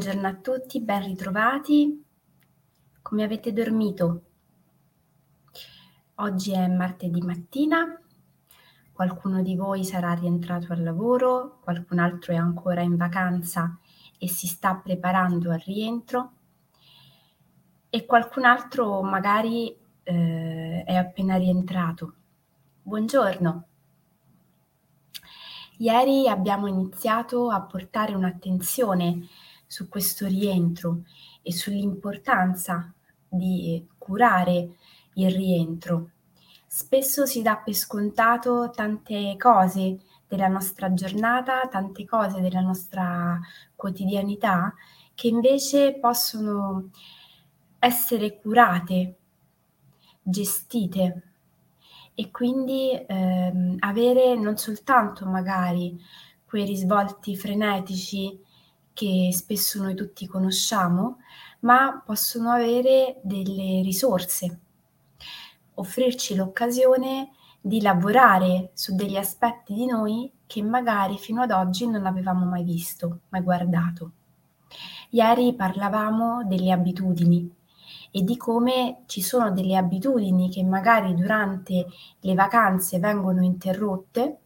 Buongiorno a tutti, ben ritrovati. Come avete dormito? Oggi è martedì mattina, qualcuno di voi sarà rientrato al lavoro, qualcun altro è ancora in vacanza e si sta preparando al rientro e qualcun altro magari eh, è appena rientrato. Buongiorno. Ieri abbiamo iniziato a portare un'attenzione su questo rientro e sull'importanza di curare il rientro. Spesso si dà per scontato tante cose della nostra giornata, tante cose della nostra quotidianità che invece possono essere curate, gestite e quindi ehm, avere non soltanto magari quei risvolti frenetici che spesso noi tutti conosciamo, ma possono avere delle risorse, offrirci l'occasione di lavorare su degli aspetti di noi che magari fino ad oggi non avevamo mai visto, mai guardato. Ieri parlavamo delle abitudini e di come ci sono delle abitudini che magari durante le vacanze vengono interrotte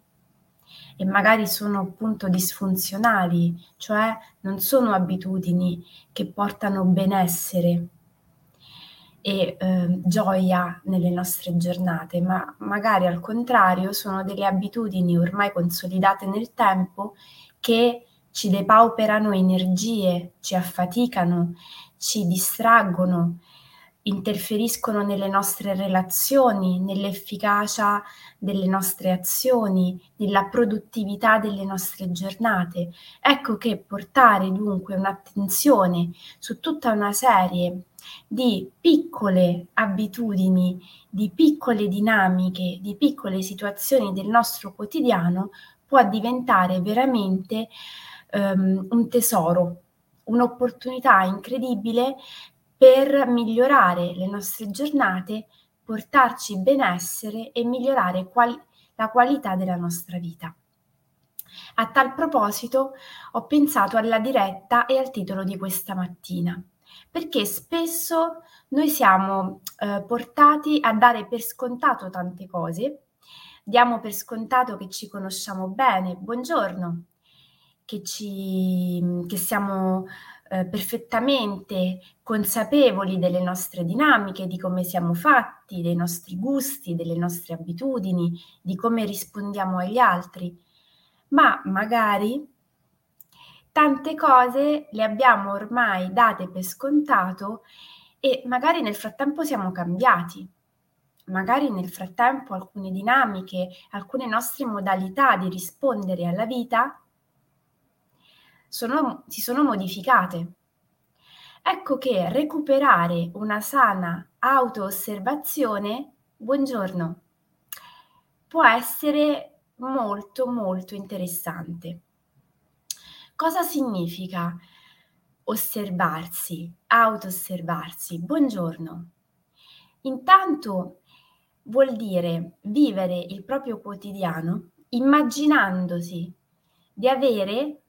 e magari sono appunto disfunzionali, cioè non sono abitudini che portano benessere e eh, gioia nelle nostre giornate, ma magari al contrario sono delle abitudini ormai consolidate nel tempo che ci depauperano energie, ci affaticano, ci distraggono interferiscono nelle nostre relazioni, nell'efficacia delle nostre azioni, nella produttività delle nostre giornate. Ecco che portare dunque un'attenzione su tutta una serie di piccole abitudini, di piccole dinamiche, di piccole situazioni del nostro quotidiano può diventare veramente um, un tesoro, un'opportunità incredibile per migliorare le nostre giornate, portarci benessere e migliorare qual- la qualità della nostra vita. A tal proposito ho pensato alla diretta e al titolo di questa mattina, perché spesso noi siamo eh, portati a dare per scontato tante cose, diamo per scontato che ci conosciamo bene, buongiorno, che, ci, che siamo eh, perfettamente consapevoli delle nostre dinamiche, di come siamo fatti, dei nostri gusti, delle nostre abitudini, di come rispondiamo agli altri, ma magari tante cose le abbiamo ormai date per scontato e magari nel frattempo siamo cambiati. Magari nel frattempo alcune dinamiche, alcune nostre modalità di rispondere alla vita sono, si sono modificate. Ecco che recuperare una sana auto-osservazione, buongiorno, può essere molto molto interessante. Cosa significa osservarsi, auto-osservarsi? Buongiorno. Intanto vuol dire vivere il proprio quotidiano immaginandosi di avere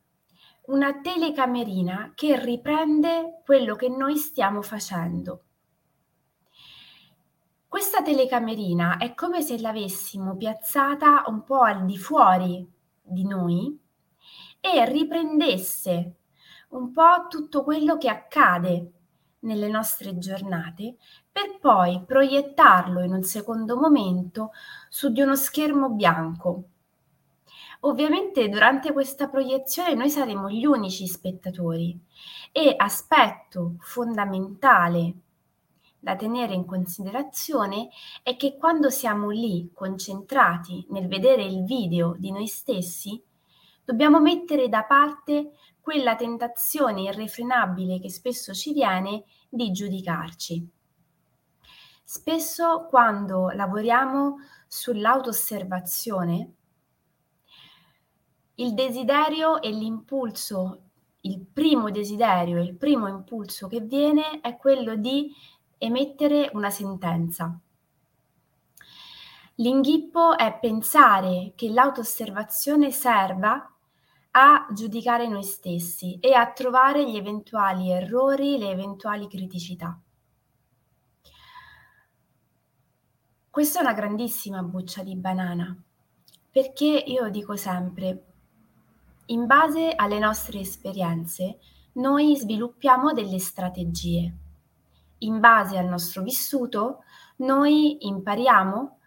una telecamerina che riprende quello che noi stiamo facendo. Questa telecamerina è come se l'avessimo piazzata un po' al di fuori di noi e riprendesse un po' tutto quello che accade nelle nostre giornate per poi proiettarlo in un secondo momento su di uno schermo bianco Ovviamente durante questa proiezione noi saremo gli unici spettatori e aspetto fondamentale da tenere in considerazione è che quando siamo lì concentrati nel vedere il video di noi stessi, dobbiamo mettere da parte quella tentazione irrefrenabile che spesso ci viene di giudicarci. Spesso quando lavoriamo sull'auto-osservazione, il desiderio e l'impulso, il primo desiderio e il primo impulso che viene è quello di emettere una sentenza. L'inghippo è pensare che l'autosservazione serva a giudicare noi stessi e a trovare gli eventuali errori, le eventuali criticità. Questa è una grandissima buccia di banana, perché io dico sempre, in base alle nostre esperienze, noi sviluppiamo delle strategie. In base al nostro vissuto, noi impariamo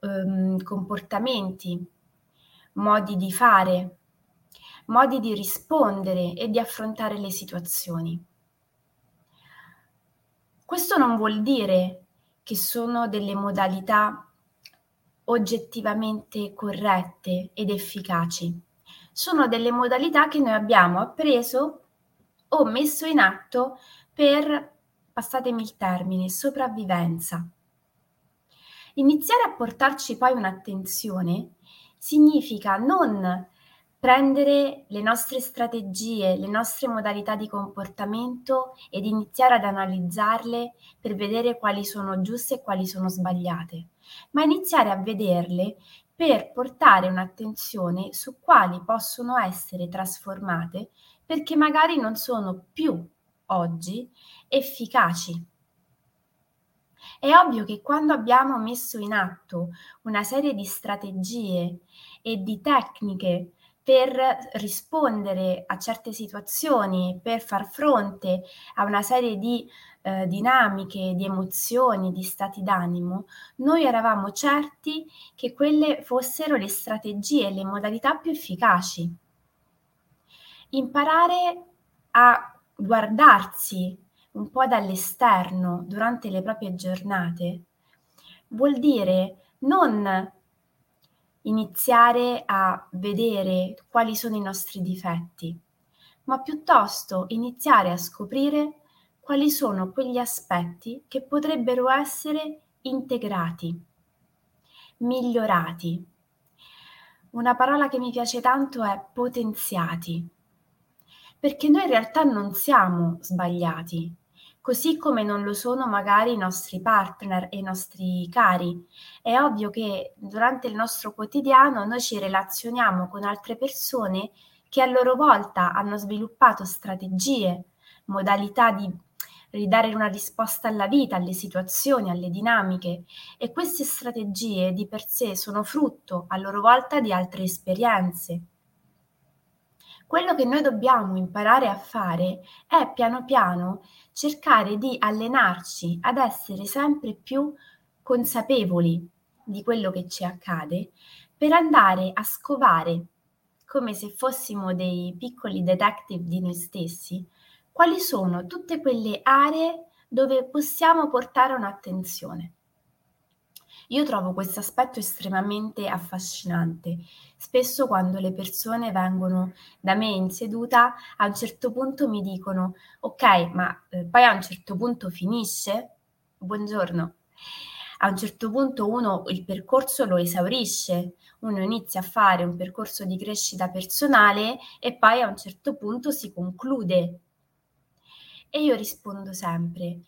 ehm, comportamenti, modi di fare, modi di rispondere e di affrontare le situazioni. Questo non vuol dire che sono delle modalità oggettivamente corrette ed efficaci. Sono delle modalità che noi abbiamo appreso o messo in atto per, passatemi il termine, sopravvivenza. Iniziare a portarci poi un'attenzione significa non prendere le nostre strategie, le nostre modalità di comportamento ed iniziare ad analizzarle per vedere quali sono giuste e quali sono sbagliate, ma iniziare a vederle per portare un'attenzione su quali possono essere trasformate perché magari non sono più oggi efficaci. È ovvio che quando abbiamo messo in atto una serie di strategie e di tecniche per rispondere a certe situazioni, per far fronte a una serie di eh, dinamiche, di emozioni, di stati d'animo, noi eravamo certi che quelle fossero le strategie, le modalità più efficaci. Imparare a guardarsi un po' dall'esterno durante le proprie giornate vuol dire non iniziare a vedere quali sono i nostri difetti, ma piuttosto iniziare a scoprire quali sono quegli aspetti che potrebbero essere integrati, migliorati. Una parola che mi piace tanto è potenziati, perché noi in realtà non siamo sbagliati, così come non lo sono magari i nostri partner e i nostri cari. È ovvio che durante il nostro quotidiano noi ci relazioniamo con altre persone che a loro volta hanno sviluppato strategie, modalità di ridare una risposta alla vita, alle situazioni, alle dinamiche e queste strategie di per sé sono frutto a loro volta di altre esperienze. Quello che noi dobbiamo imparare a fare è piano piano cercare di allenarci ad essere sempre più consapevoli di quello che ci accade per andare a scovare, come se fossimo dei piccoli detective di noi stessi, quali sono tutte quelle aree dove possiamo portare un'attenzione. Io trovo questo aspetto estremamente affascinante. Spesso quando le persone vengono da me in seduta, a un certo punto mi dicono, ok, ma eh, poi a un certo punto finisce? Buongiorno. A un certo punto uno il percorso lo esaurisce, uno inizia a fare un percorso di crescita personale e poi a un certo punto si conclude. E io rispondo sempre,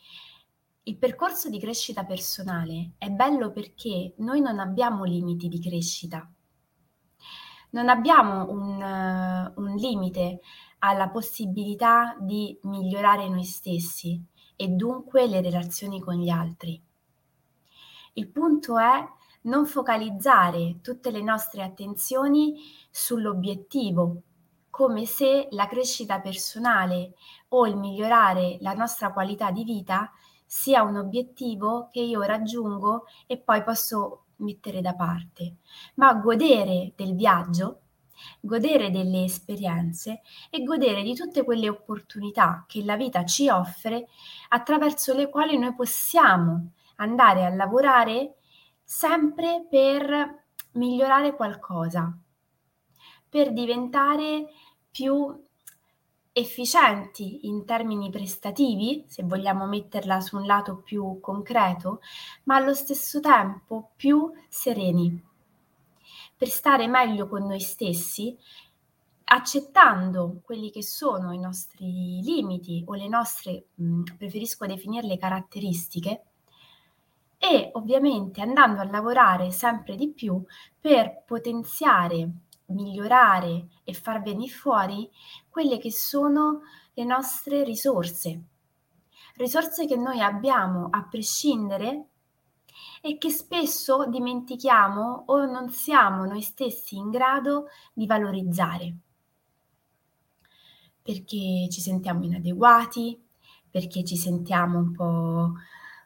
il percorso di crescita personale è bello perché noi non abbiamo limiti di crescita. Non abbiamo un, uh, un limite alla possibilità di migliorare noi stessi e dunque le relazioni con gli altri. Il punto è non focalizzare tutte le nostre attenzioni sull'obiettivo, come se la crescita personale o il migliorare la nostra qualità di vita sia un obiettivo che io raggiungo e poi posso mettere da parte, ma godere del viaggio, godere delle esperienze e godere di tutte quelle opportunità che la vita ci offre attraverso le quali noi possiamo andare a lavorare sempre per migliorare qualcosa, per diventare più efficienti in termini prestativi, se vogliamo metterla su un lato più concreto, ma allo stesso tempo più sereni, per stare meglio con noi stessi, accettando quelli che sono i nostri limiti o le nostre, mh, preferisco definirle caratteristiche, e ovviamente andando a lavorare sempre di più per potenziare migliorare e far venire fuori quelle che sono le nostre risorse, risorse che noi abbiamo a prescindere e che spesso dimentichiamo o non siamo noi stessi in grado di valorizzare. Perché ci sentiamo inadeguati, perché ci sentiamo un po'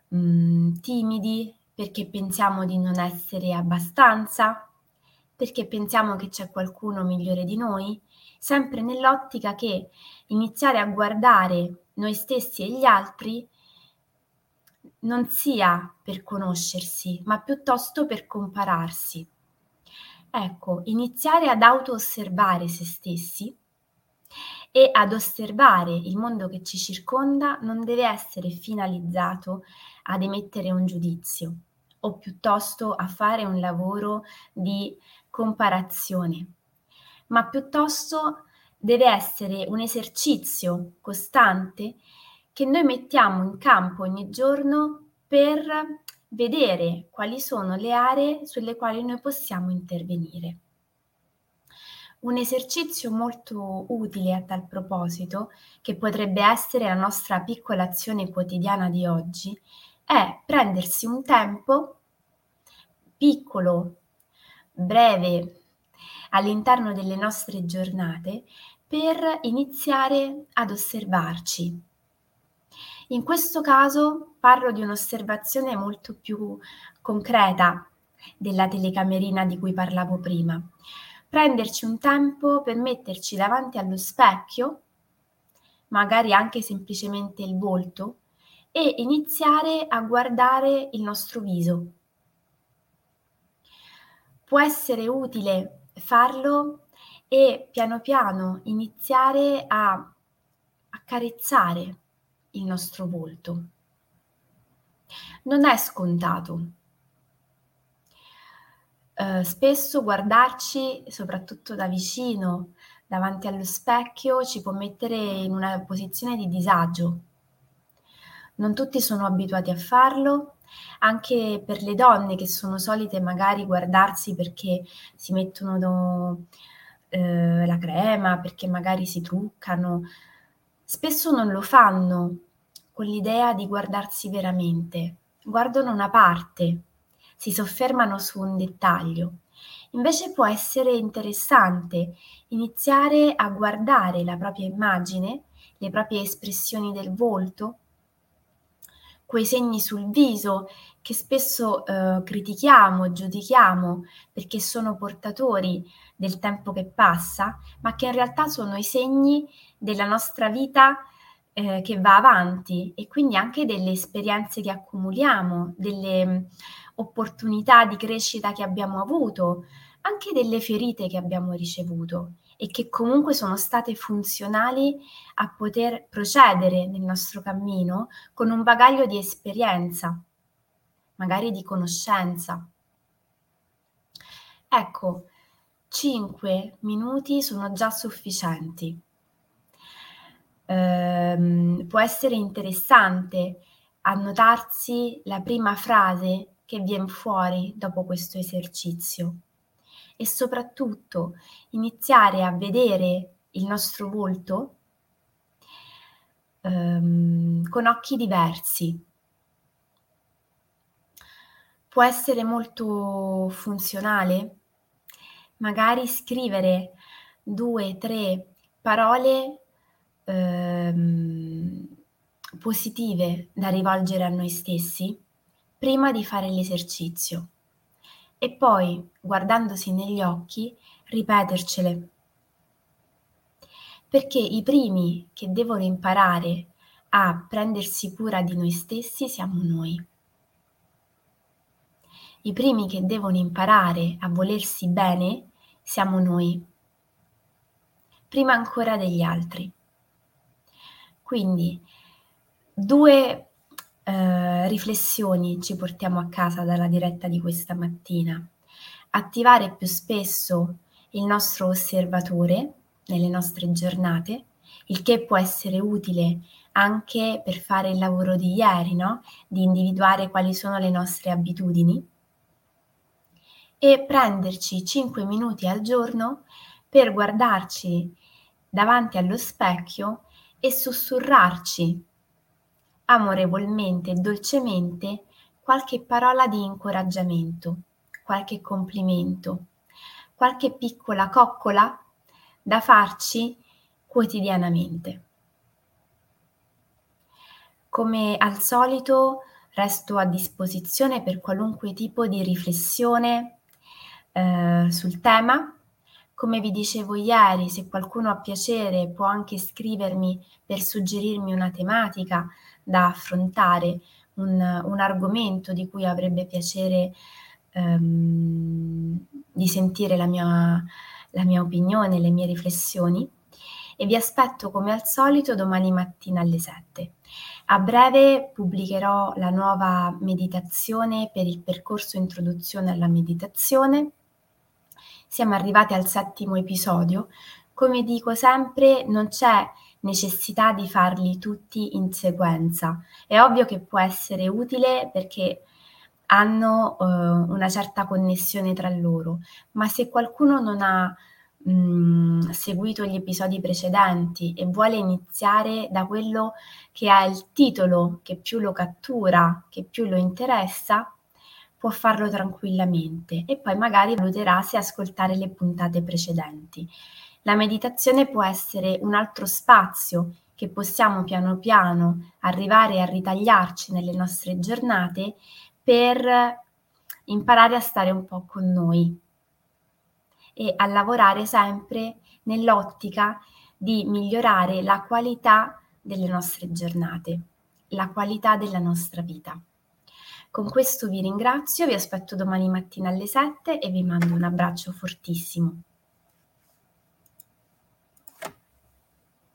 mh, mm, timidi, perché pensiamo di non essere abbastanza, perché pensiamo che c'è qualcuno migliore di noi, sempre nell'ottica che iniziare a guardare noi stessi e gli altri non sia per conoscersi, ma piuttosto per compararsi. Ecco, iniziare ad auto-osservare se stessi e ad osservare il mondo che ci circonda non deve essere finalizzato ad emettere un giudizio o piuttosto a fare un lavoro di comparazione, ma piuttosto deve essere un esercizio costante che noi mettiamo in campo ogni giorno per vedere quali sono le aree sulle quali noi possiamo intervenire. Un esercizio molto utile a tal proposito, che potrebbe essere la nostra piccola azione quotidiana di oggi, è prendersi un tempo piccolo, breve, all'interno delle nostre giornate per iniziare ad osservarci, in questo caso parlo di un'osservazione molto più concreta della telecamerina di cui parlavo prima. Prenderci un tempo per metterci davanti allo specchio, magari anche semplicemente il volto, e iniziare a guardare il nostro viso. Può essere utile farlo e piano piano iniziare a accarezzare il nostro volto. Non è scontato. Uh, spesso guardarci, soprattutto da vicino, davanti allo specchio, ci può mettere in una posizione di disagio. Non tutti sono abituati a farlo, anche per le donne che sono solite magari guardarsi perché si mettono do, eh, la crema, perché magari si truccano, spesso non lo fanno con l'idea di guardarsi veramente, guardano una parte, si soffermano su un dettaglio. Invece può essere interessante iniziare a guardare la propria immagine, le proprie espressioni del volto, quei segni sul viso che spesso eh, critichiamo, giudichiamo perché sono portatori del tempo che passa, ma che in realtà sono i segni della nostra vita eh, che va avanti e quindi anche delle esperienze che accumuliamo, delle mh, opportunità di crescita che abbiamo avuto, anche delle ferite che abbiamo ricevuto e che comunque sono state funzionali a poter procedere nel nostro cammino con un bagaglio di esperienza, magari di conoscenza. Ecco, 5 minuti sono già sufficienti ehm, può essere interessante annotarsi la prima frase che viene fuori dopo questo esercizio e soprattutto iniziare a vedere il nostro volto ehm, con occhi diversi. Può essere molto funzionale magari scrivere due, tre parole ehm, positive da rivolgere a noi stessi prima di fare l'esercizio e poi, guardandosi negli occhi, ripetercele. Perché i primi che devono imparare a prendersi cura di noi stessi siamo noi. I primi che devono imparare a volersi bene siamo noi, prima ancora degli altri. Quindi due eh, riflessioni ci portiamo a casa dalla diretta di questa mattina. Attivare più spesso il nostro osservatore nelle nostre giornate, il che può essere utile anche per fare il lavoro di ieri, no? di individuare quali sono le nostre abitudini. e prenderci 5 minuti al giorno per guardarci davanti allo specchio e sussurrarci amorevolmente e dolcemente qualche parola di incoraggiamento, qualche complimento, qualche piccola coccola da farci quotidianamente. Come al solito resto a disposizione per qualunque tipo di riflessione eh, sul tema. Come vi dicevo ieri, se qualcuno ha piacere può anche scrivermi per suggerirmi una tematica da affrontare, un, un argomento di cui avrebbe piacere ehm, di sentire la mia, la mia opinione, le mie riflessioni e vi aspetto come al solito domani mattina alle 7. A breve pubblicherò la nuova meditazione per il percorso introduzione alla meditazione. Siamo arrivati al settimo episodio. Come dico sempre, non c'è necessità di farli tutti in sequenza. È ovvio che può essere utile perché hanno uh, una certa connessione tra loro, ma se qualcuno non ha mh, mm, seguito gli episodi precedenti e vuole iniziare da quello che ha il titolo che più lo cattura, che più lo interessa, può farlo tranquillamente e poi magari valuterà se ascoltare le puntate precedenti. La meditazione può essere un altro spazio che possiamo piano piano arrivare a ritagliarci nelle nostre giornate per imparare a stare un po' con noi e a lavorare sempre nell'ottica di migliorare la qualità delle nostre giornate, la qualità della nostra vita. Con questo vi ringrazio, vi aspetto domani mattina alle 7 e vi mando un abbraccio fortissimo.